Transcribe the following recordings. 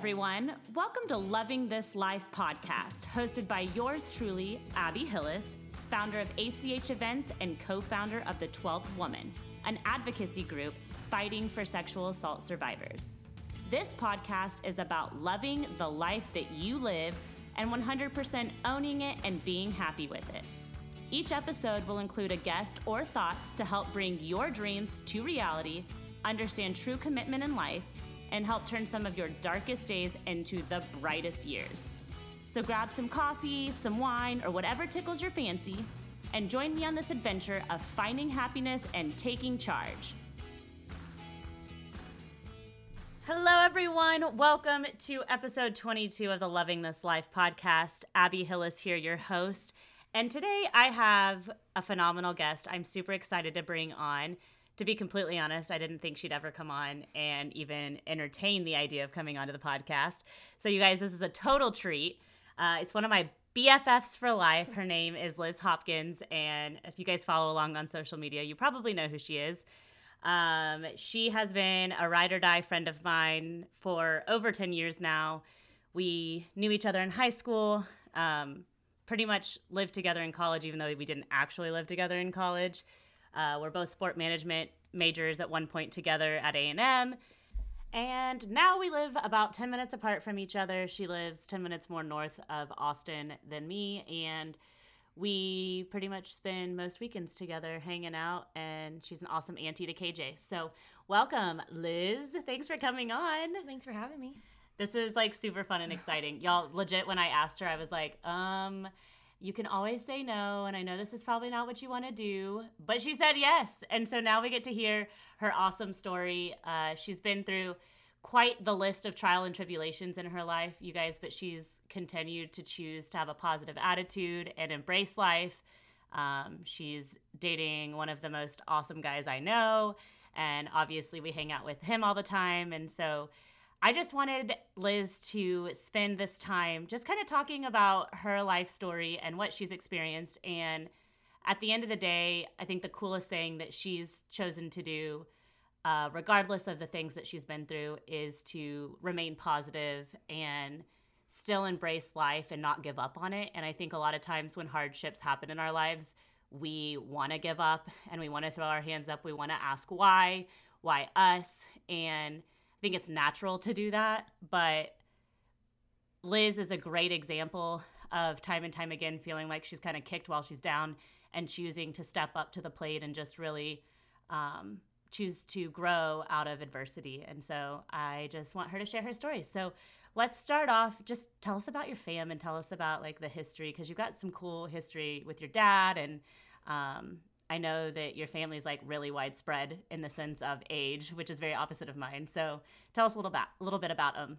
everyone. Welcome to Loving This Life podcast, hosted by yours truly, Abby Hillis, founder of ACH Events and co founder of The 12th Woman, an advocacy group fighting for sexual assault survivors. This podcast is about loving the life that you live and 100% owning it and being happy with it. Each episode will include a guest or thoughts to help bring your dreams to reality, understand true commitment in life, and help turn some of your darkest days into the brightest years. So grab some coffee, some wine, or whatever tickles your fancy, and join me on this adventure of finding happiness and taking charge. Hello, everyone. Welcome to episode 22 of the Loving This Life podcast. Abby Hillis here, your host. And today I have a phenomenal guest I'm super excited to bring on. To be completely honest, I didn't think she'd ever come on and even entertain the idea of coming onto the podcast. So, you guys, this is a total treat. Uh, it's one of my BFFs for life. Her name is Liz Hopkins. And if you guys follow along on social media, you probably know who she is. Um, she has been a ride or die friend of mine for over 10 years now. We knew each other in high school, um, pretty much lived together in college, even though we didn't actually live together in college. Uh, we're both sport management majors at one point together at A&M. And now we live about 10 minutes apart from each other. She lives 10 minutes more north of Austin than me. And we pretty much spend most weekends together hanging out. And she's an awesome auntie to KJ. So, welcome, Liz. Thanks for coming on. Thanks for having me. This is like super fun and exciting. Y'all, legit, when I asked her, I was like, um, you can always say no. And I know this is probably not what you want to do, but she said yes. And so now we get to hear her awesome story. Uh, she's been through quite the list of trial and tribulations in her life, you guys, but she's continued to choose to have a positive attitude and embrace life. Um, she's dating one of the most awesome guys I know. And obviously, we hang out with him all the time. And so, I just wanted Liz to spend this time just kind of talking about her life story and what she's experienced. And at the end of the day, I think the coolest thing that she's chosen to do, uh, regardless of the things that she's been through, is to remain positive and still embrace life and not give up on it. And I think a lot of times when hardships happen in our lives, we want to give up and we want to throw our hands up. We want to ask why, why us. And I think it's natural to do that, but Liz is a great example of time and time again feeling like she's kind of kicked while she's down and choosing to step up to the plate and just really um, choose to grow out of adversity. And so I just want her to share her story. So let's start off. Just tell us about your fam and tell us about like the history because you've got some cool history with your dad and um, I know that your family is like really widespread in the sense of age, which is very opposite of mine. So tell us a little bit, little bit about them.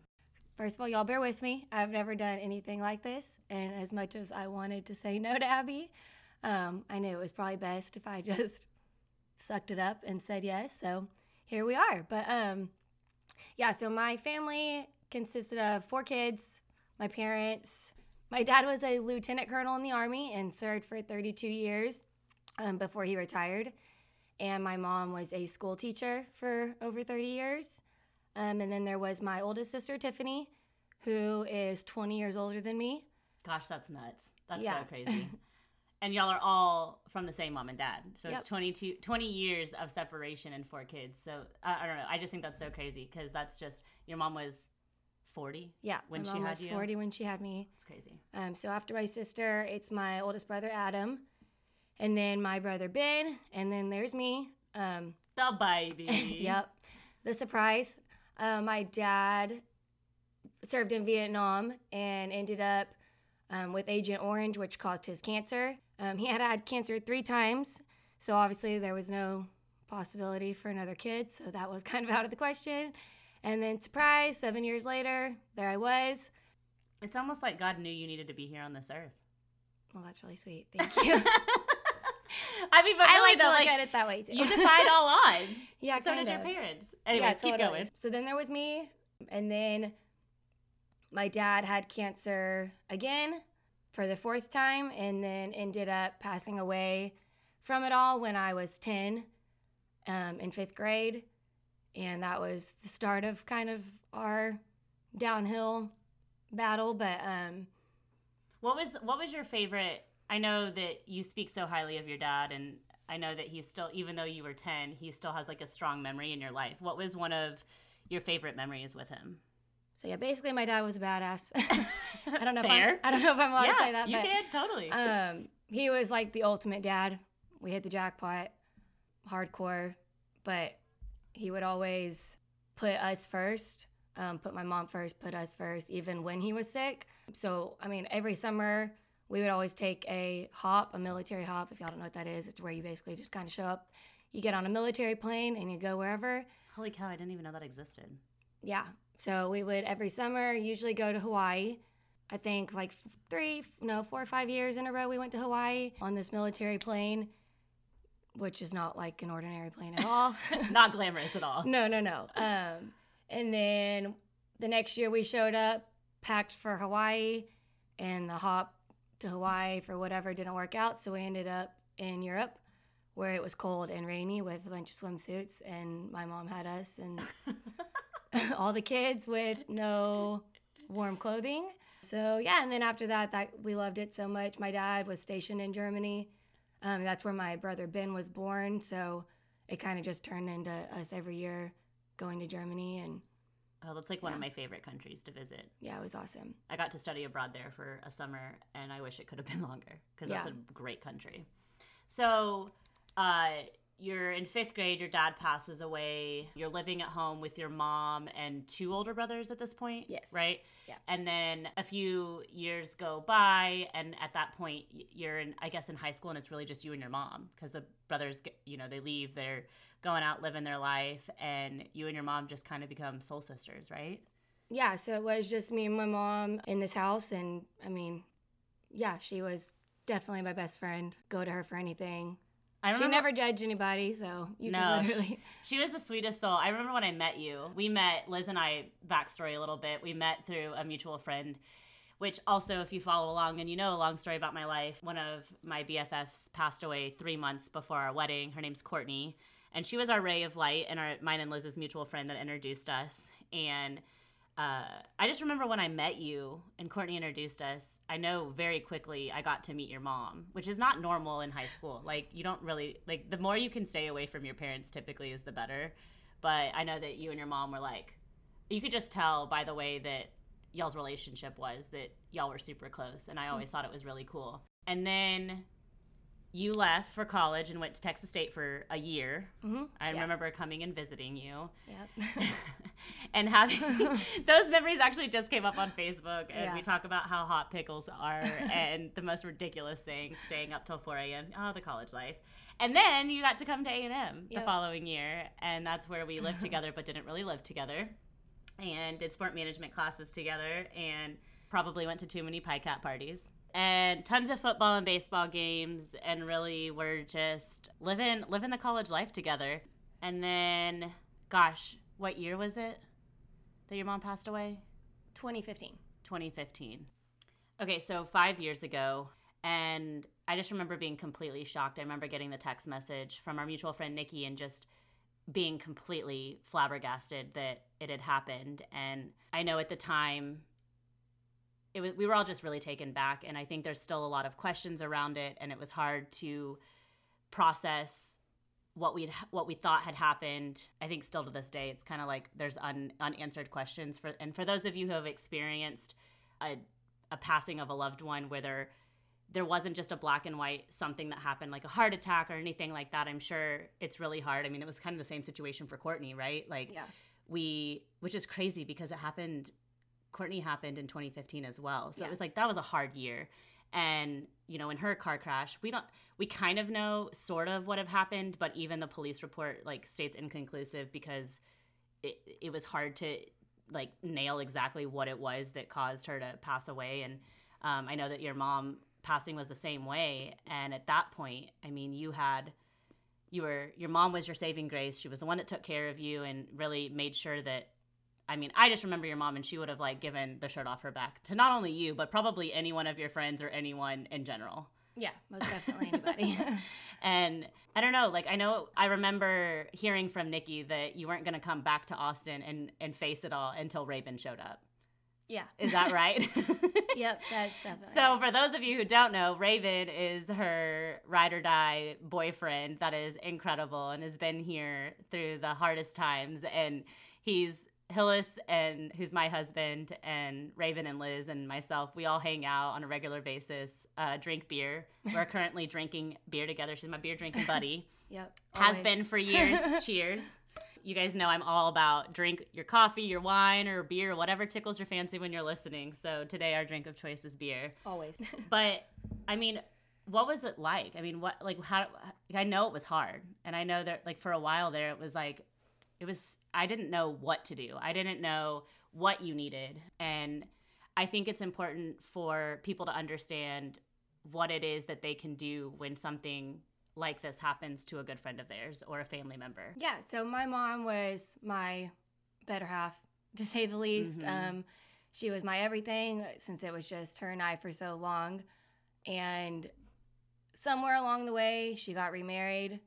First of all, y'all bear with me. I've never done anything like this, and as much as I wanted to say no to Abby, um, I knew it was probably best if I just sucked it up and said yes. So here we are. But um, yeah, so my family consisted of four kids, my parents. My dad was a lieutenant colonel in the army and served for 32 years um, before he retired. And my mom was a school teacher for over 30 years. Um, and then there was my oldest sister, Tiffany, who is 20 years older than me. Gosh, that's nuts. That's yeah. so crazy. and y'all are all from the same mom and dad. So yep. it's 22, 20 years of separation and four kids. So uh, I don't know. I just think that's so crazy because that's just, your mom was 40 yeah when my mom she had was you 40 when she had me it's crazy um, so after my sister it's my oldest brother adam and then my brother Ben, and then there's me. Um, the baby. yep, the surprise. Uh, my dad served in Vietnam and ended up um, with Agent Orange, which caused his cancer. Um, he had had cancer three times, so obviously there was no possibility for another kid, so that was kind of out of the question. And then, surprise, seven years later, there I was. It's almost like God knew you needed to be here on this earth. Well, that's really sweet. Thank you. I mean, but really, I like though, to look like, at it that way too. You defied all odds. yeah, so did your parents. Anyways, yeah, keep going. So then there was me, and then my dad had cancer again for the fourth time, and then ended up passing away from it all when I was ten, um, in fifth grade, and that was the start of kind of our downhill battle, but um, What was what was your favorite? I know that you speak so highly of your dad, and I know that he's still, even though you were ten, he still has like a strong memory in your life. What was one of your favorite memories with him? so yeah, basically my dad was a badass. I don't know. If Fair. I'm, I don't know if I'm allowed yeah, to say that, you but can totally. um, he was like the ultimate dad. We hit the jackpot, hardcore, but he would always put us first, um, put my mom first, put us first, even when he was sick. So, I mean, every summer we would always take a hop, a military hop. If y'all don't know what that is, it's where you basically just kind of show up. You get on a military plane and you go wherever. Holy cow! I didn't even know that existed. Yeah. So we would every summer usually go to Hawaii. I think like three, no, four or five years in a row we went to Hawaii on this military plane, which is not like an ordinary plane at all. Not glamorous at all. no, no, no. Um, and then the next year we showed up, packed for Hawaii, and the hop to Hawaii for whatever didn't work out. So we ended up in Europe where it was cold and rainy with a bunch of swimsuits, and my mom had us and all the kids with no warm clothing. So yeah, and then after that, that we loved it so much. My dad was stationed in Germany. Um, that's where my brother Ben was born. So it kind of just turned into us every year going to Germany, and Oh, that's like one of my favorite countries to visit. yeah, it was awesome. I got to study abroad there for a summer, and I wish it could have been longer because that's a great country. So, uh, you're in fifth grade. Your dad passes away. You're living at home with your mom and two older brothers at this point. Yes. Right. Yeah. And then a few years go by, and at that point, you're in, I guess, in high school, and it's really just you and your mom because the brothers, get, you know, they leave. They're going out living their life, and you and your mom just kind of become soul sisters, right? Yeah, so it was just me and my mom in this house, and I mean, yeah, she was definitely my best friend. Go to her for anything. I She never judged anybody, so you No, literally. She was the sweetest soul. I remember when I met you. We met Liz and I backstory a little bit. We met through a mutual friend, which also, if you follow along and you know a long story about my life, one of my BFFs passed away three months before our wedding. Her name's Courtney, and she was our ray of light and our mine and Liz's mutual friend that introduced us. And uh, I just remember when I met you and Courtney introduced us, I know very quickly I got to meet your mom, which is not normal in high school. Like, you don't really, like, the more you can stay away from your parents typically is the better. But I know that you and your mom were like, you could just tell by the way that y'all's relationship was that y'all were super close. And I always thought it was really cool. And then you left for college and went to Texas State for a year. hmm I Yeah. remember coming and visiting you Yep. and having those memories actually just came up on Facebook, and Yeah. we talk about how hot pickles are and the most ridiculous things, staying up till 4 a.m. Oh, the college life. And then you got to come to A&M the Yep. following year, and that's where we lived together but didn't really live together. And did sport management classes together and probably went to too many pie cat parties. And tons of football and baseball games and really were just living living the college life together. And then gosh, what year was it that your mom passed away? 2015. 2015. Okay, so five years ago, and I just remember being completely shocked. I remember getting the text message from our mutual friend Nikki and just being completely flabbergasted that it had happened. And I know at the time, it was, we were all just really taken back, and I think there's still a lot of questions around it, and it was hard to process what we what we thought had happened. I think still to this day, it's kind of like there's un, unanswered questions for and for those of you who have experienced a a passing of a loved one where there there wasn't just a black and white something that happened like a heart attack or anything like that. I'm sure it's really hard. I mean, it was kind of the same situation for Courtney, right? Like Yeah. we which is crazy because it happened Courtney happened in 2015 as well. So Yeah. it was like that was a hard year. And you know, in her car crash, we don't we kind of know sort of what have happened, but even the police report like states inconclusive because it it was hard to like nail exactly what it was that caused her to pass away and um, I know that your mom passing was the same way and at that point, I mean, you had you were your mom was your saving grace. She was the one that took care of you and really made sure that I mean, I just remember your mom and she would have like given the shirt off her back to not only you, but probably any one of your friends or anyone in general. Yeah, most definitely anybody. And I don't know, like I know I remember hearing from Nikki that you weren't going to come back to Austin and and face it all until Raven showed up. Yeah. Is that right? yep, that's definitely. So, for those of you who don't know, Raven is her ride or die boyfriend that is incredible and has been here through the hardest times. And he's Hillis and who's my husband and Raven and Liz and myself, we all hang out on a regular basis, uh, drink beer. We're currently drinking beer together. She's my beer drinking buddy. yep. Has always. been for years. Cheers. You guys know I'm all about drink your coffee, your wine, or beer, whatever tickles your fancy when you're listening. So today our drink of choice is beer. Always. But I mean, what was it like? I mean, what like how? I know it was hard, and I know that like for a while there, it was like it was. I didn't know what to do. I didn't know what you needed, and I think it's important for people to understand what it is that they can do when something like this happens to a good friend of theirs or a family member. Yeah, so my mom was my better half, to say the least. Mhm. Um, she was my everything since it was just her and I for so long. And somewhere along the way, she got remarried.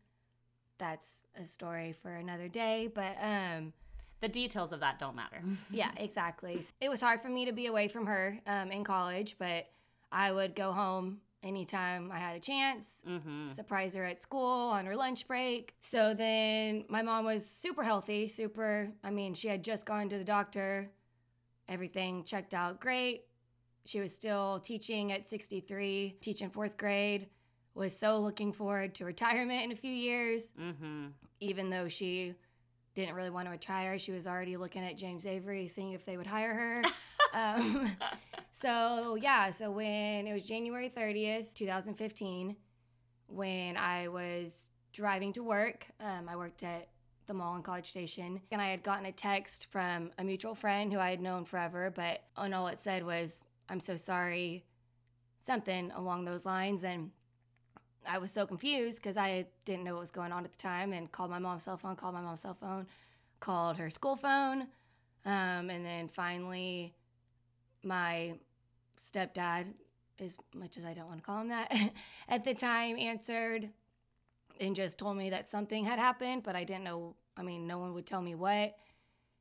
That's a story for another day, but um, The details of that don't matter. yeah, exactly. It was hard for me to be away from her um, in college, but I would go home anytime I had a chance Mm-hmm. surprise her at school on her lunch break. So then my mom was super healthy, super, I mean, she had just gone to the doctor. Everything checked out great. She was still teaching at 63, teaching fourth grade. Was so looking forward to retirement in a few years, Mm-hmm. even though she didn't really want to retire. She was already looking at James Avery, seeing if they would hire her. um, so, yeah, so when it was January 30th, 2015, when I was driving to work, um, I worked at the mall in College Station, and I had gotten a text from a mutual friend who I had known forever, but and all it said was, I'm so sorry, something along those lines. And I was so confused because I didn't know what was going on at the time and called my mom's cell phone, called my mom's cell phone, called her school phone. Um, and then finally, my stepdad, as much as I don't want to call him that, at the time answered and just told me that something had happened, but I didn't know. I mean, no one would tell me what.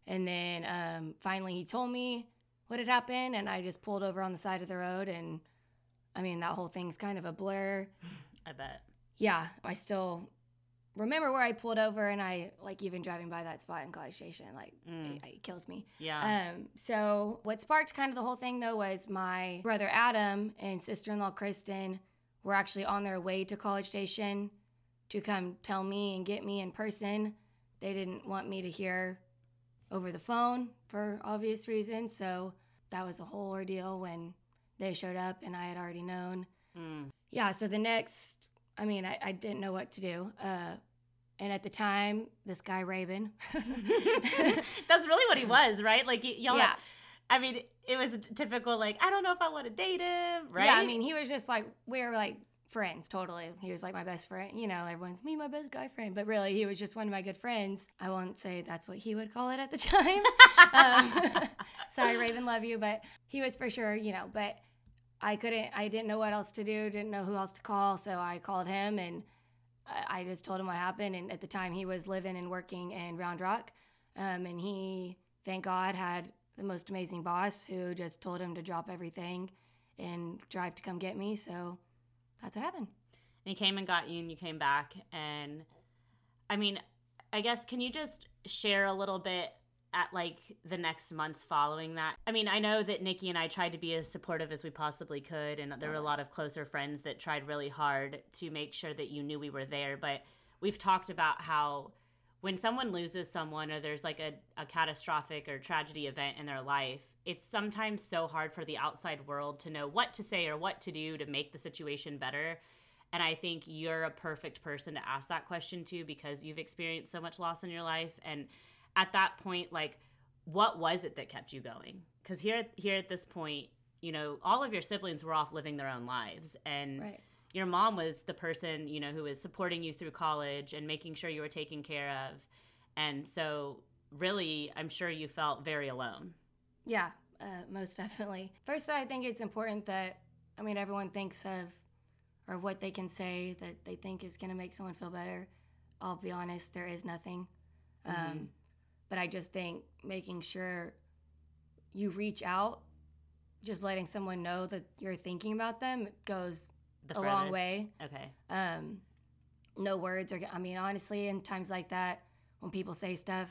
And then um, finally, he told me what had happened, and I just pulled over on the side of the road. And I mean, that whole thing's kind of a blur. I bet. Yeah, I still remember where I pulled over, and I like even driving by that spot in College Station, like Mm. it, it kills me. Yeah. Um, so what sparked kind of the whole thing though was my brother Adam and sister-in-law Kristen were actually on their way to College Station to come tell me and get me in person. They didn't want me to hear over the phone for obvious reasons, so that was a whole ordeal when they showed up and I had already known. Mm. Yeah, so the next, I mean, I, I didn't know what to do. Uh, and at the time, this guy Raven, That's really what he was, right? Like y- y'all. yeah, I mean, it was typical. Like, I don't know if I want to date him, right? Yeah, I mean, he was just like we were like friends totally. He was like my best friend. You know, everyone's me, my best guy friend, but really, he was just one of my good friends. I won't say that's what he would call it at the time. um, sorry, Raven, love you, but he was for sure. You know, but I couldn't. I didn't know what else to do. Didn't know who else to call, so I called him and. I just told him what happened, and at the time he was living and working in Round Rock, um, and he, thank God, had the most amazing boss who just told him to drop everything and drive to come get me. So that's what happened. And he came and got you, and you came back. And I mean, I guess can you just share a little bit at like the next months following that? I mean, I know that Nikki and I tried to be as supportive as we possibly could, and there were a lot of closer friends that tried really hard to make sure that you knew we were there. But we've talked about how when someone loses someone or there's like a, a catastrophic or tragedy event in their life, it's sometimes so hard for the outside world to know what to say or what to do to make the situation better. And I think you're a perfect person to ask that question to because you've experienced so much loss in your life. And at that point, like, what was it that kept you going? Because here, here at this point, you know, all of your siblings were off living their own lives, and Right. your mom was the person, you know, who was supporting you through college and making sure you were taken care of. And so, really, I'm sure you felt very alone. Yeah, uh, most definitely. First, I think it's important that, I mean, everyone thinks of or what they can say that they think is going to make someone feel better. I'll be honest, there is nothing. Mhm. Um, but I just think making sure you reach out just letting someone know that you're thinking about them goes The a long way. Okay. Um, no words are. I mean, honestly, in times like that, when people say stuff,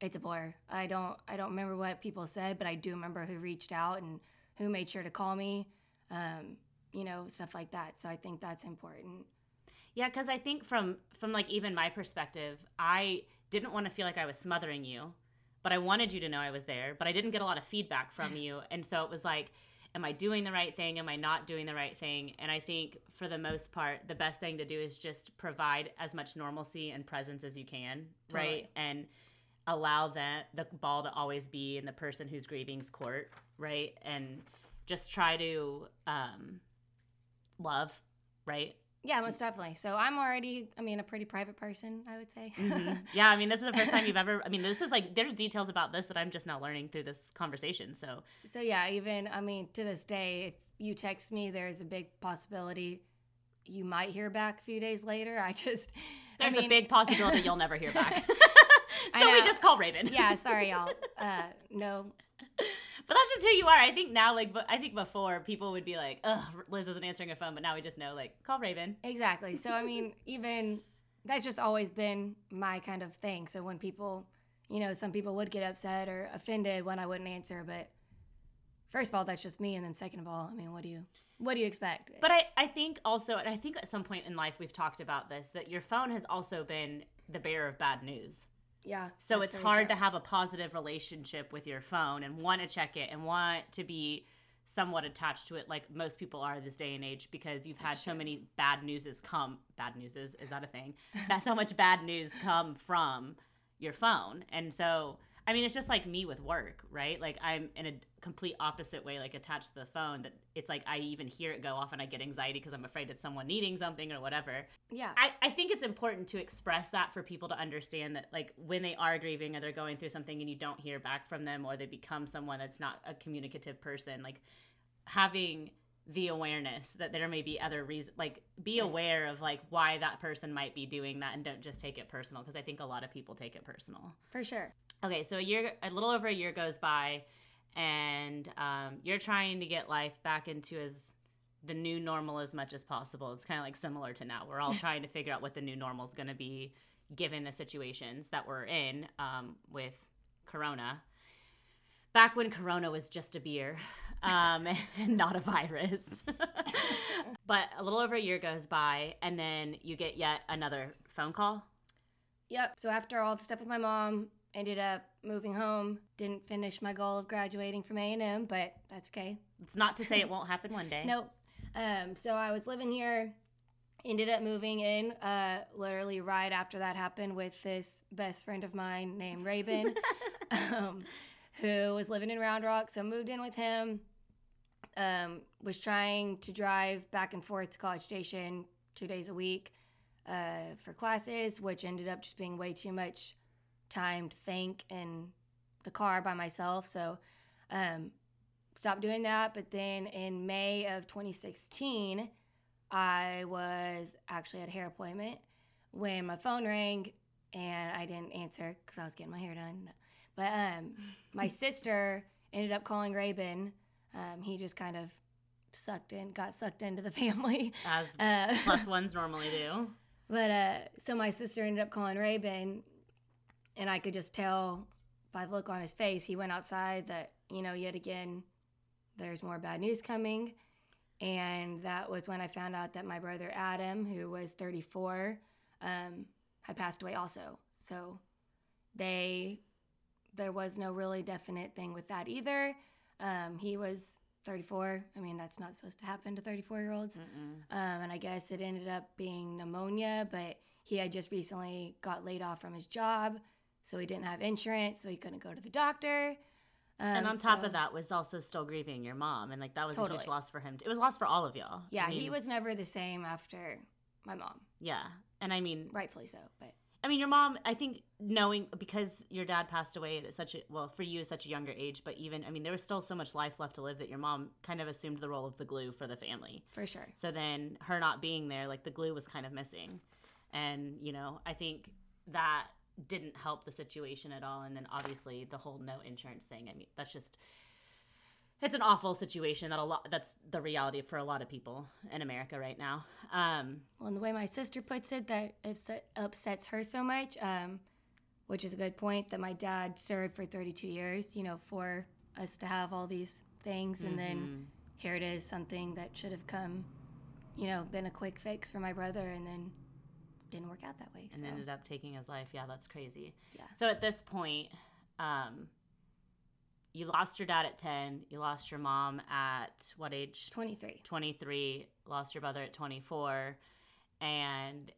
it's a blur. I don't. I don't remember what people said, but I do remember who reached out and who made sure to call me. Um, you know, stuff like that. So I think that's important. Yeah, because I think from from like even my perspective, I didn't want to feel like I was smothering you, but I wanted you to know I was there. But I didn't get a lot of feedback from you, and so it was like, am I doing the right thing? Am I not doing the right thing? And I think for the most part, the best thing to do is just provide as much normalcy and presence as you can, right? And allow that the ball to always be in the person who's grieving's court, right? And just try to um, love, right? Yeah, most definitely. So I'm already. I mean, a pretty private person. I would say. Mhm. Yeah, I mean, this is the first time you've ever. I mean, this is like there's details about this that I'm just now learning through this conversation. So So yeah, even I mean to this day, if you text me, there's a big possibility you might hear back a few days later. I just I there's a big possibility you'll never hear back. So we just call Raven. yeah, sorry y'all. Uh, no, but that's just who you are. I think now, like, but I think before people would be like, "Ugh, Liz isn't answering her phone," but now we just know, like, call Raven. exactly. So I mean, even that's just always been my kind of thing. So when people, you know, some people would get upset or offended when I wouldn't answer, but first of all, that's just me, and then second of all, I mean, what do you what do you expect? But I, I think also, and I think at some point in life we've talked about this, that your phone has also been the bearer of bad news. Yeah, So it's hard true. to have a positive relationship with your phone and want to check it and want to be somewhat attached to it like most people are this day and age because you've had so many bad newses come bad newses is that a thing? That so much bad news come from your phone. And so i mean it's just like me with work right like i'm in a complete opposite way like attached to the phone that it's like i even hear it go off and i get anxiety because i'm afraid it's someone needing something or whatever yeah. I, I think it's important to express that for people to understand that like when they are grieving or they're going through something and you don't hear back from them or they become someone that's not a communicative person like having the awareness that there may be other reasons like be aware of like why that person might be doing that and don't just take it personal because i think a lot of people take it personal for sure. Okay so a year a little over a year goes by and um, you're trying to get life back into as the new normal as much as possible. It's kind of like similar to now. We're all trying to figure out what the new normal is going to be given the situations that we're in um, with corona. Back when corona was just a beer um, and not a virus. But a little over a year goes by and then you get yet another phone call? Yep. So after all the stuff with my mom, ended up moving home. Didn't finish my goal of graduating from A and M, but that's okay. it's not to say it won't happen one day Nope. Um, so I was living here. Ended up moving in uh, literally right after that happened with this best friend of mine named Raven, um, who was living in Round Rock. So moved in with him. Um, was trying to drive back and forth to College Station two days a week uh, for classes, which ended up just being way too much time to think in the car by myself. So um, stopped doing that. But then in May of 2016, I was actually at a hair appointment when my phone rang and I didn't answer because I was getting my hair done. But um, my sister ended up calling Raven. Um, he just kind of sucked in, got sucked into the family. as Uh, plus ones normally do. but uh, so my sister ended up calling Raven, and I could just tell by the look on his face, he went outside that, you know, yet again, there's more bad news coming. And that was when I found out that my brother Adam, who was 34, um, had passed away also. So they, there was no really definite thing with that either. Um, he was 34. I mean, that's not supposed to happen to 34 year olds. Um, and I guess it ended up being pneumonia, but he had just recently got laid off from his job, so he didn't have insurance, so he couldn't go to the doctor. Um, and on top so- of that, was also still grieving your mom, and like that was a huge loss for him. It was a loss for all of y'all. yeah, I he was never the same after my mom, Yeah, and I mean, rightfully so. But I mean, your mom. I think knowing because your dad passed away at such a well for you at such a younger age, but even I mean, there was still so much life left to live that your mom kind of assumed the role of the glue for the family. for sure, So then her not being there, like the glue was kind of missing. And, you know, I think that didn't help the situation at all. And then obviously the whole no insurance thing. I mean, that's just it's an awful situation that a lot that's the reality for a lot of people in America right now. Um, well, and the way my sister puts it, that it upsets her so much, um, which is a good point. That my dad served for 32 years, you know, for us to have all these things, and mm-hmm. then here it is, something that should have come, you know, been a quick fix for my brother, and then didn't work out that way. And so. ended up taking his life. Yeah, that's crazy. Yeah. So at this point, um, you lost your dad at 10 you lost your mom at what age 23 23 lost your brother at 24 and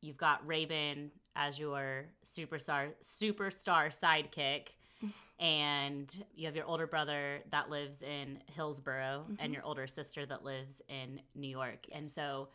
you've got Raven as your superstar superstar sidekick and you have your older brother that lives in Hillsboro mm-hmm. and your older sister that lives in New York yes. and so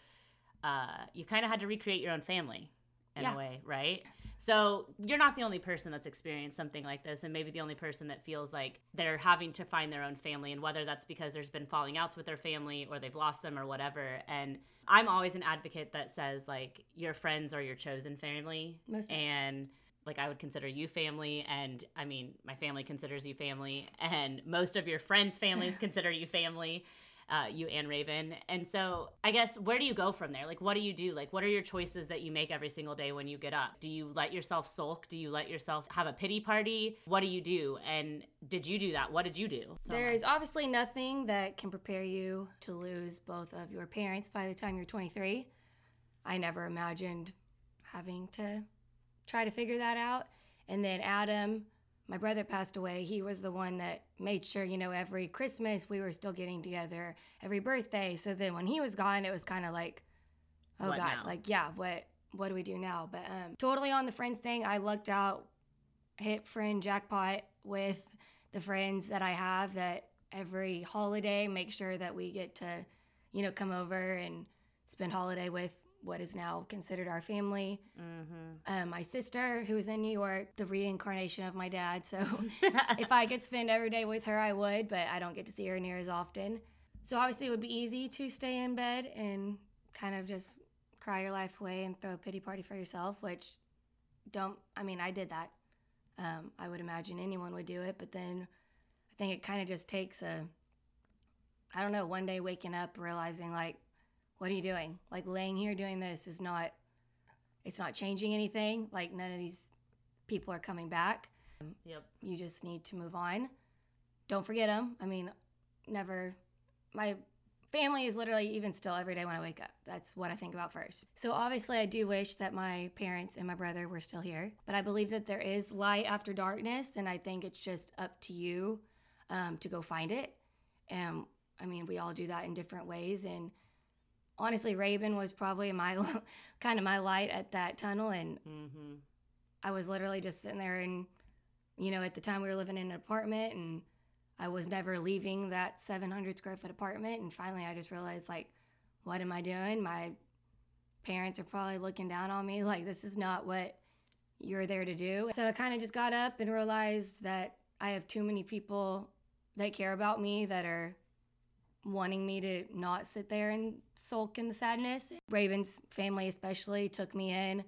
uh, you kind of had to recreate your own family in yeah. a way right so you're not the only person that's experienced something like this, and maybe the only person that feels like they're having to find their own family, and whether that's because there's been falling outs with their family or they've lost them or whatever. And I'm always an advocate that says like your friends are your chosen family, Most and like I would consider you family, and I mean my family considers you family, and most of your friends' families consider you family uh, you and Raven. And so I guess where do you go from there? Like, what do you do? Like, what are your choices that you make every single day when you get up? Do you let yourself sulk? Do you let yourself have a pity party? What do you do? And did you do that? What did you do? there is obviously nothing that can prepare you to lose both of your parents by the time you're 23. I never imagined having to try to figure that out. And then Adam, my brother passed away, he was the one that made sure, you know, every Christmas we were still getting together, every birthday. So then when he was gone, it was kind of like, oh what God, now? like, yeah, what what do we do now? But um, totally on the friends thing, I lucked out, hit friend jackpot with the friends that I have that every holiday make sure that we get to, you know, come over and spend holiday with what is now considered our family. Mm-hmm. Um, my sister, who is in New York, the reincarnation of my dad. So if I could spend every day with her, I would, but I don't get to see her near as often. So obviously, it would be easy to stay in bed and kind of just cry your life away and throw a pity party for yourself, which don't, I mean, I did that. Um, I would imagine anyone would do it, but then I think it kind of just takes a, I don't know, one day waking up realizing like, what are you doing? Like laying here doing this is not it's not changing anything. Like none of these people are coming back. Yep. You just need to move on. Don't forget them. I mean, never my family is literally even still every day when I wake up. That's what I think about first. So obviously I do wish that my parents and my brother were still here, but I believe that there is light after darkness and I think it's just up to you um, to go find it. And I mean, we all do that in different ways and honestly, Raven was probably my kind of my light at that tunnel, and mm-hmm. I was literally just sitting there, and you know, at the time we were living in an apartment, and I was never leaving that 700 square foot apartment, and finally I just realized like, what am I doing? My parents are probably looking down on me like this is not what you're there to do. So I kind of just got up and realized that I have too many people that care about me that are wanting me to not sit there and sulk in the sadness. Raven's family, especially, took me in,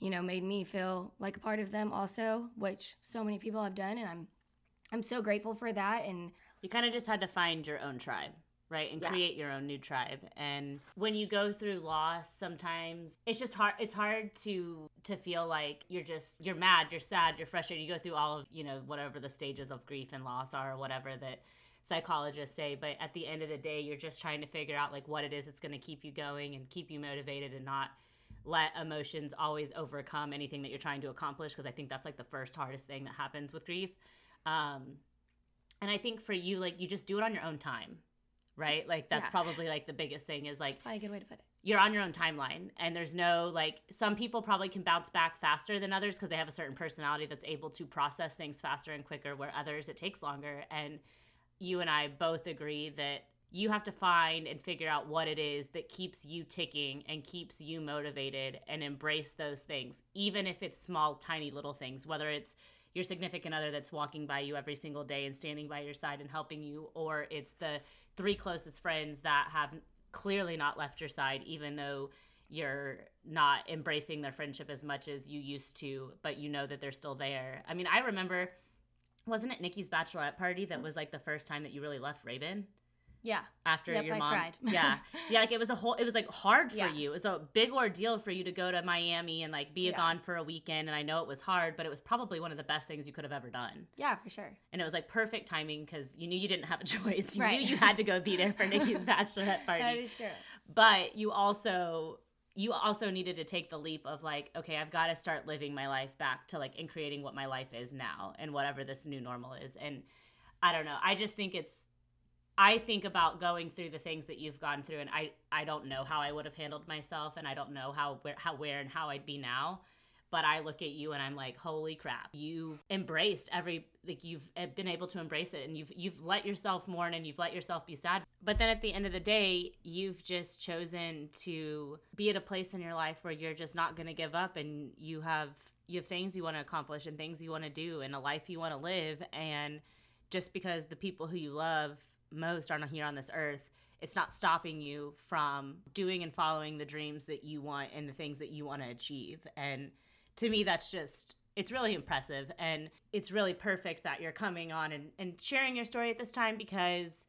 you know, made me feel like a part of them also, which so many people have done. And I'm, I'm so grateful for that. And you kind of just had to find your own tribe. Right, and yeah. create your own new tribe. And when you go through loss, sometimes it's just hard. It's hard to to feel like you're just you're mad, you're sad, you're frustrated. You go through all of you know whatever the stages of grief and loss are, or whatever that psychologists say but at the end of the day you're just trying to figure out like what it is that's going to keep you going and keep you motivated and not let emotions always overcome anything that you're trying to accomplish because i think that's like the first hardest thing that happens with grief. Um, and i think for you like you just do it on your own time right? Like that's yeah. probably like the biggest thing is like probably a good way to put it. you're on your own timeline and there's no like some people probably can bounce back faster than others because they have a certain personality that's able to process things faster and quicker where others it takes longer and you and I both agree that you have to find and figure out what it is that keeps you ticking and keeps you motivated and embrace those things, even if it's small, tiny little things, whether it's your significant other that's walking by you every single day and standing by your side and helping you, or it's the three closest friends that have clearly not left your side, even though you're not embracing their friendship as much as you used to, but you know that they're still there. I mean, I remember wasn't it Nikki's bachelorette party that was like the first time that you really left Raven? Yeah. after Yep, your I mom cried. yeah yeah like it was a whole it was like hard for Yeah. you it was a big ordeal for you to go to miami and like be Yeah. gone for a weekend and i know it was hard but it was probably one of the best things you could have ever done Yeah, for sure. and it was like perfect timing because you knew you didn't have a choice you Right. knew you had to go be there for nikki's bachelorette party is true. but you also you also needed to take the leap of like okay i've got to start living my life back to like and creating what my life is now and whatever this new normal is. And i don't know i just think it's i think about going through the things that you've gone through and i i don't know how i would have handled myself and i don't know how where how where and how i'd be now but I look at you and I'm like, holy crap! You've embraced every like you've eh, been able to embrace it, and you've you've let yourself mourn and you've let yourself be sad. But then at the end of the day, you've just chosen to be at a place in your life where you're just not going to give up, and you have you have things you want to accomplish and things you want to do and a life you want to live, and just because the people who you love most are not here on this earth it's not stopping you from doing and following the dreams that you want and the things that you want to achieve and to me that's just it's really impressive. And it's really perfect that you're coming on and, and sharing your story at this time because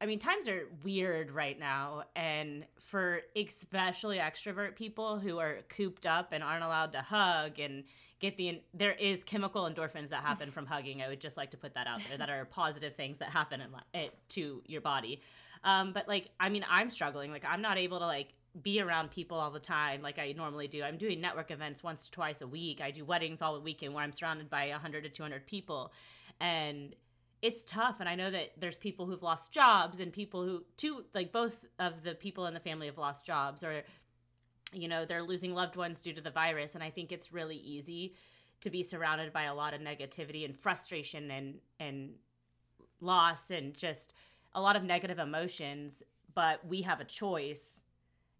i mean times are weird right now. And for especially extrovert people who are cooped up and aren't allowed to hug and get the there is chemical endorphins that happen from hugging. I would just like to put that out there that are positive things that happen in, eh, to your body. Um, but like i mean i'm struggling. Like i'm not able to like be around people all the time like I normally do. I'm doing network events once to twice a week. I do weddings all the weekend where I'm surrounded by 100 to 200 people. And it's tough and I know that there's people who've lost jobs and people who two like both of the people in the family have lost jobs or you know, they're losing loved ones due to the virus and I think it's really easy to be surrounded by a lot of negativity and frustration and and loss and just a lot of negative emotions, but we have a choice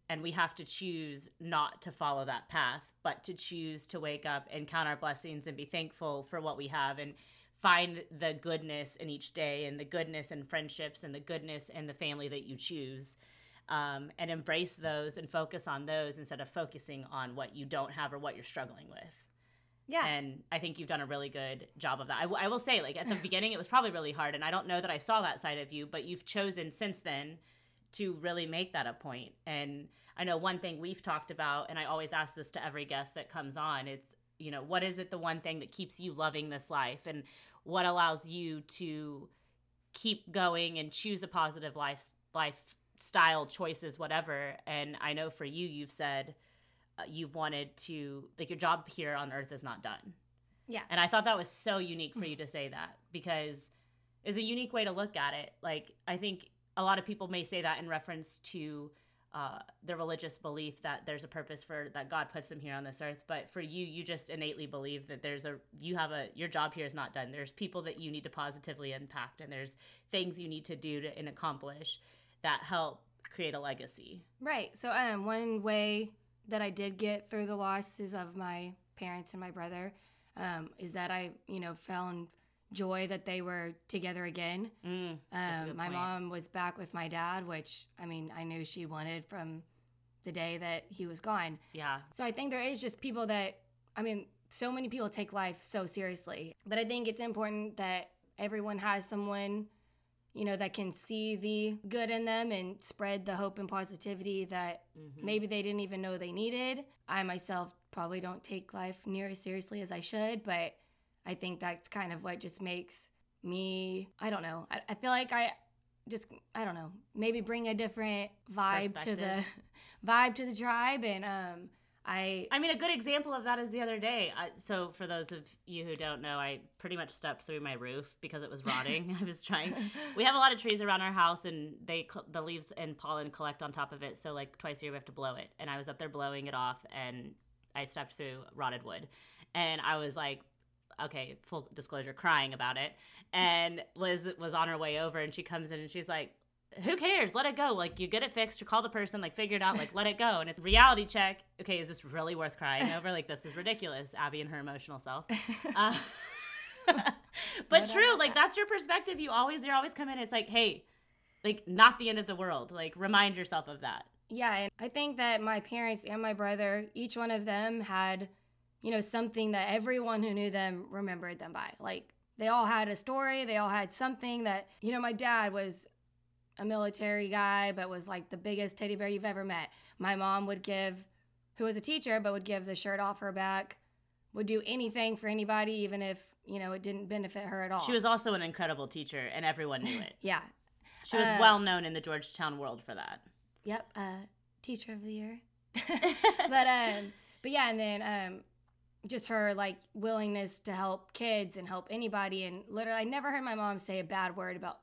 and we have to choose not to follow that path, but to choose to wake up and count our blessings and be thankful for what we have and find the goodness in each day and the goodness in friendships and the goodness in the family that you choose. Um, and embrace those and focus on those instead of focusing on what you don't have or what you're struggling with Yeah. and I think you've done a really good job of that. I, w- I will say, like at the beginning, it was probably really hard, and I don't know that I saw that side of you, but you've chosen since then to really make that a point. And I know one thing we've talked about, and I always ask this to every guest that comes on. It's you know what is it the one thing that keeps you loving this life, and what allows you to keep going and choose a positive life lifestyle choices, whatever. And I know for you, you've said uh, you've wanted to like your job here on earth is not done. Yeah. And I thought that was so unique for you to say that because it's a unique way to look at it. Like I think a lot of people may say that in reference to uh, the religious belief that there's a purpose for that God puts them here on this earth. But for you, you just innately believe that there's a you have a your job here is not done. There's people that you need to positively impact, and there's things you need to do to and accomplish that help create a legacy. Right. So, um, one way that I did get through the losses of my parents and my brother um, is that I, you know, found joy that they were together again. Mm, Um, my point. mom was back with my dad, which I mean, I knew she wanted from the day that he was gone. Yeah. So I think there is just people that, I mean, so many people take life so seriously. But I think it's important that everyone has someone, you know, that can see the good in them and spread the hope and positivity that Mhm. maybe they didn't even know they needed. I myself probably don't take life near as seriously as I should, but I think that's kind of what just makes me, I don't know. I, I feel like I just, I don't know, maybe bring a different vibe to the vibe to the tribe and um I I mean, a good example of that is the other day. I, so, for those of you who don't know, I pretty much stepped through my roof because it was rotting. I was trying. We have a lot of trees around our house, and they the leaves and pollen collect on top of it. So, like twice a year, we have to blow it. And I was up there blowing it off, and I stepped through rotted wood, and I was like. Okay, full disclosure, crying about it. And Liz was on her way over and she comes in and she's like, who cares? Let it go. Like you get it fixed. You call the person. Like figure it out. Like let it go. And it's reality check. Okay, is this really worth crying over? Like this is ridiculous. Abby and her emotional self. Uh, but true. Like that. that's your perspective. You always you're always come in. It's like hey, like not the end of the world. Like remind yourself of that. Yeah, and I think that my parents and my brother, each one of them had, you know, something that everyone who knew them remembered them by. Like they all had a story. They all had something that, you know, my dad was a military guy, but was like the biggest teddy bear you've ever met. My mom would give, who was a teacher, but would give the shirt off her back, would do anything for anybody, even if, you know, it didn't benefit her at all. She was also an incredible teacher, and everyone knew it. yeah. She was Uh, well known in the Georgetown world for that. Yep. Uh, teacher of the year. but um but yeah and then um just her like willingness to help kids and help anybody. And literally i never heard my mom say a bad word about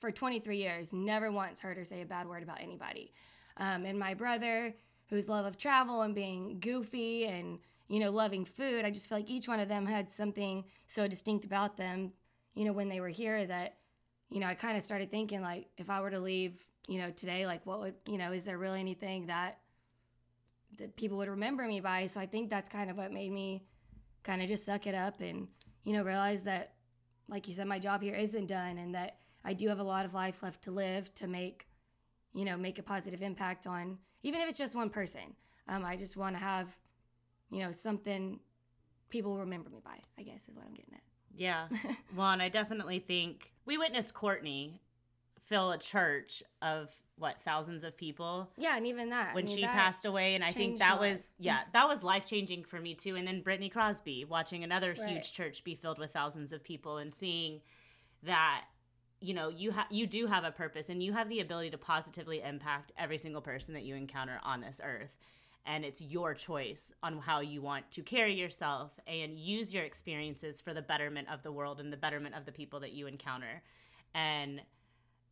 for 23 years never once heard her say a bad word about anybody. Um, and my brother whose love of travel and being goofy and you know loving food i just feel like each one of them had something so distinct about them you know when they were here that you know i kind of started thinking like if i were to leave you know today like what would you know is there really anything that that people would remember me by. So I think that's kind of what made me kind of just suck it up and, you know, realize that, like you said, my job here isn't done and that I do have a lot of life left to live to make, you know, make a positive impact on, even if it's just one person. Um, I just want to have, you know, something people remember me by, I guess is what I'm getting at. Yeah. well, and I definitely think we witnessed Courtney fill a church of what thousands of people Yeah, and even that. I when mean, she that- passed away and i think that was yeah that was life changing for me too and then brittany crosby watching another Right. huge church be filled with thousands of people and seeing that you know you have you do have a purpose and you have the ability to positively impact every single person that you encounter on this earth and it's your choice on how you want to carry yourself and use your experiences for the betterment of the world and the betterment of the people that you encounter and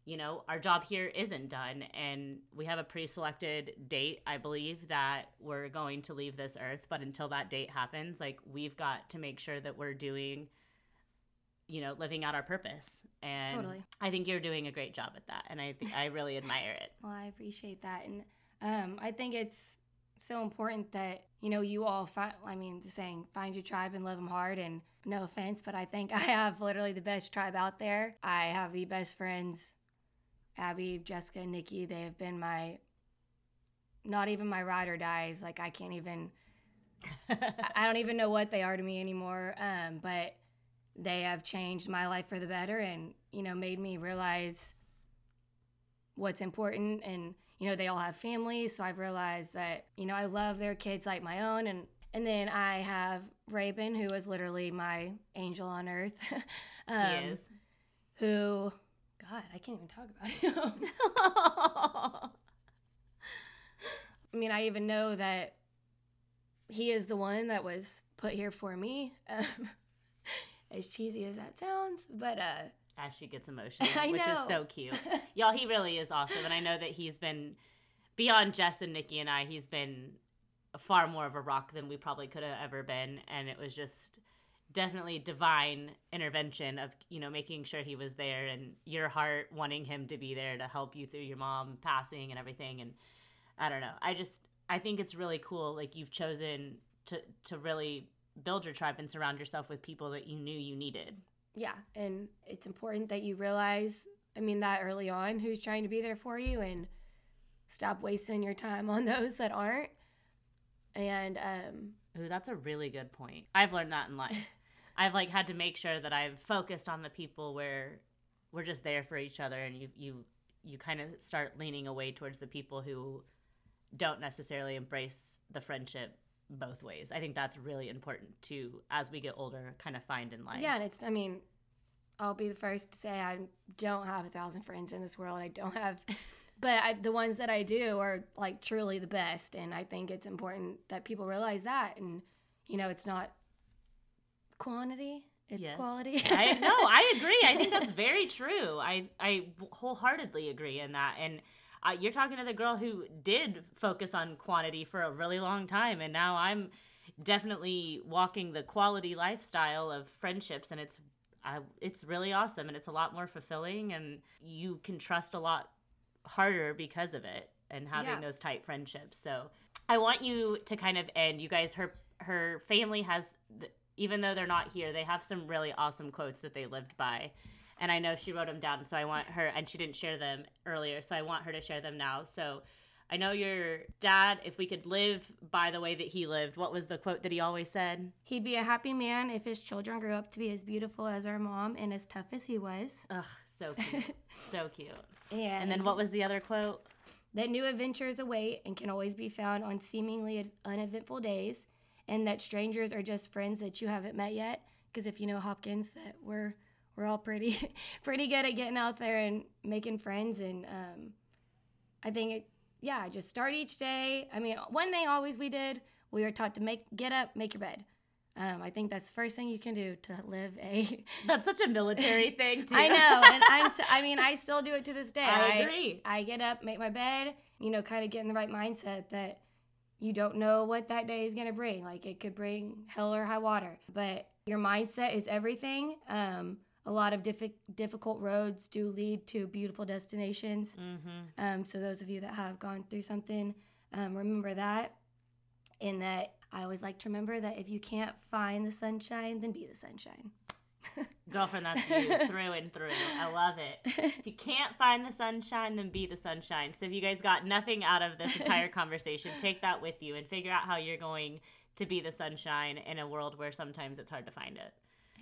you know, our job here isn't done. And we have a pre selected date, I believe, that we're going to leave this earth. But until that date happens, like, we've got to make sure that we're doing, you know, living out our purpose. And Totally. I think you're doing a great job at that. And I, I really admire it. Well, I appreciate that, and um, I think it's so important that you know you all find. I mean, just saying "find your tribe and love them hard." And no offense, but I think I have literally the best tribe out there. I have the best friends, Abby, Jessica, Nikki. They have been my, not even my ride or dies. Like I can't even. I- don't even know what they are to me anymore. Um, but they have changed my life for the better, and you know, made me realize what's important and you know they all have families so i've realized that you know i love their kids like my own and and then i have Raven, who is literally my angel on earth um, he is. who god i can't even talk about him i mean i even know that he is the one that was put here for me um, as cheesy as that sounds but uh As she gets emotional, which is so cute. Y'all, he really is awesome. And I know that he's been, beyond Jess and Nikki and I, he's been far more of a rock than we probably could have ever been. And it was just definitely divine intervention of, you know, making sure he was there and your heart wanting him to be there to help you through your mom passing and everything. And I don't know. I just, I think it's really cool. Like you've chosen to, to really build your tribe and surround yourself with people that you knew you needed. yeah and it's important that you realize i mean that early on who's trying to be there for you and stop wasting your time on those that aren't and um Ooh, that's a really good point. I've learned that in life. I've like had to make sure that I've focused on the people where we're just there for each other and you you you kind of start leaning away towards the people who don't necessarily embrace the friendship both ways. I think that's really important to as we get older kind of find in life. yeah and it's i mean i'll be the first to say i don't have a thousand friends in this world i don't have but I, the ones that i do are like truly the best and i think it's important that people realize that and you know it's not quantity it's Yes. quality I no, I agree. I think that's very true. I I wholeheartedly agree in that. And uh, you're talking to the girl who did focus on quantity for a really long time, and now I'm definitely walking the quality lifestyle of friendships, and it's it's really awesome, and it's a lot more fulfilling, and you can trust a lot harder because of it, and having Yeah. those tight friendships. So I want you to kind of end. You guys, her her family has. The, even though they're not here, they have some really awesome quotes that they lived by. And I know she wrote them down, so I want her, and she didn't share them earlier, so I want her to share them now. So I know your dad, if we could live by the way that he lived, what was the quote that he always said? He'd be a happy man if his children grew up to be as beautiful as our mom and as tough as he was. Ugh, so cute. so cute. And, And then what was the other quote? that new adventures await and can always be found on seemingly uneventful days, and that strangers are just friends that you haven't met yet. Because if you know Hopkins, that we're we're all pretty pretty good at getting out there and making friends, and um, I think it yeah, just start each day. I mean, one thing always we did we were taught to make get up, make your bed. Um, I think that's the first thing you can do to live a. That's such a military thing, too. I know, and I'm. St- I mean, I still do it to this day. I agree. I get up, make my bed, you know, kind of get in the right mindset that you don't know what that day is going to bring. Like it could bring hell or high water, but your mindset is everything. Um, a lot of diffi- difficult roads do lead to beautiful destinations. Mm-hmm. Um, so those of you that have gone through something, um, remember that. In that, I always like to remember that if you can't find the sunshine, then be the sunshine. Girlfriend, that's you through and through. I love it. If you can't find the sunshine, then be the sunshine. So if you guys got nothing out of this entire conversation, take that with you and figure out how you're going to be the sunshine in a world where sometimes it's hard to find it.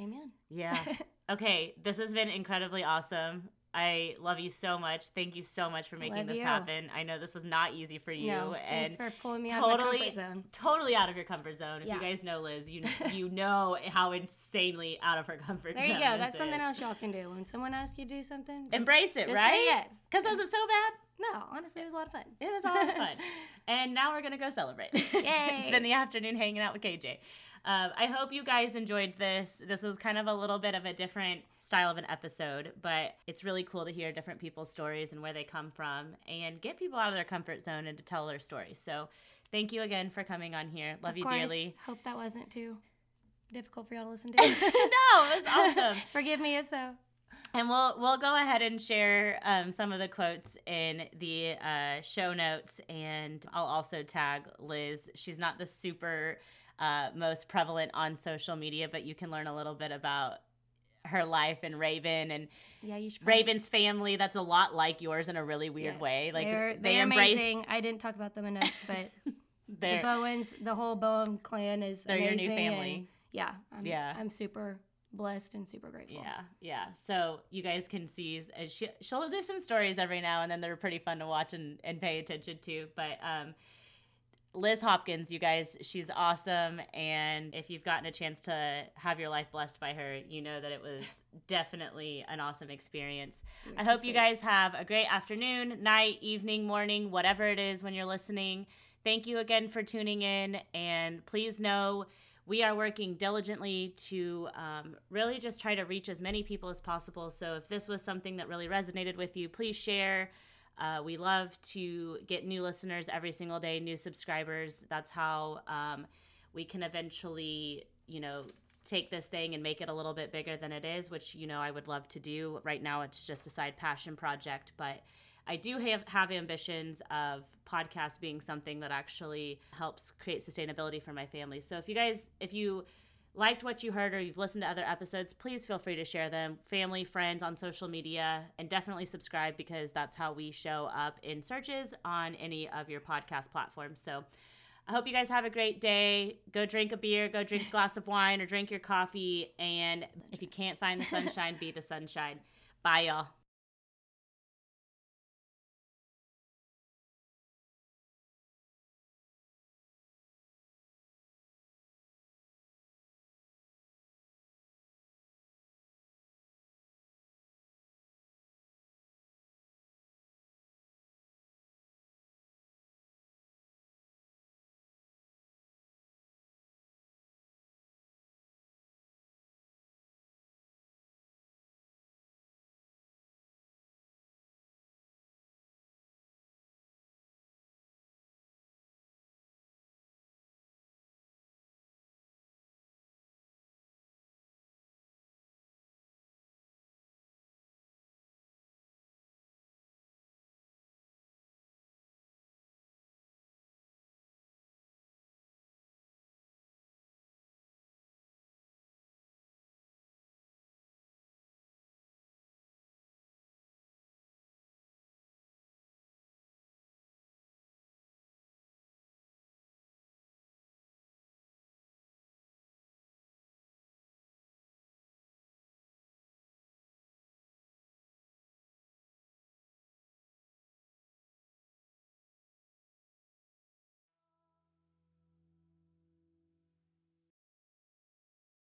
Amen. Yeah. Okay, this has been incredibly awesome. I love you so much. Thank you so much for making Love this you. happen. I know this was not easy for you no, and thanks for pulling me out of my totally comfort zone. totally out of your comfort zone. If Yeah. you guys know Liz, you you know how insanely out of her comfort There zone. There you go. That's something else y'all can do. When someone asks you to do something, just- Embrace it, right? yes. Because was it so bad? No, honestly, it was a lot of fun. It was a lot of fun. and now we're going to go celebrate. Yay. Spend the afternoon hanging out with KJ. Um, I hope you guys enjoyed this. This was kind of a little bit of a different style of an episode, but it's really cool to hear different people's stories and where they come from and get people out of their comfort zone and to tell their stories. So thank you again for coming on here. Love Of you course, dearly. Hope that wasn't too difficult for y'all to listen to. no, it was awesome. Forgive me if so. And we'll we'll go ahead and share um, some of the quotes in the uh, show notes, and I'll also tag Liz. She's not the super uh, most prevalent on social media, but you can learn a little bit about her life and Raven and Yeah, you should. probably- Raven's family. That's a lot like yours in a really weird Yes, way. Like they're, they they're embrace amazing. I didn't talk about them enough, but the Bowens, the whole Bowen clan is They're your new family. yeah, I'm, Yeah. I'm super blessed and super grateful. Yeah, yeah. So you guys can see, uh, she, she'll do some stories every now and then that are pretty fun to watch and, and pay attention to. But um, Liz Hopkins, you guys, she's awesome. And if you've gotten a chance to have your life blessed by her, you know that it was definitely an awesome experience. I hope you guys have a great afternoon, night, evening, morning, whatever it is when you're listening. Thank you again for tuning in. And please know we are working diligently to um, really just try to reach as many people as possible. So if this was something that really resonated with you, please share. Uh, we love to get new listeners every single day, new subscribers. That's how um, we can eventually, you know, take this thing and make it a little bit bigger than it is, which, you know, I would love to do. Right now, it's just a side passion project, but I do have, have ambitions of podcast being something that actually helps create sustainability for my family. So if you guys, if you liked what you heard or you've listened to other episodes, please feel free to share them, family, friends, on social media, and definitely subscribe because that's how we show up in searches on any of your podcast platforms. So I hope you guys have a great day. Go drink a beer, go drink a glass of wine, or drink your coffee. And if you can't find the sunshine, be the sunshine. Bye, y'all.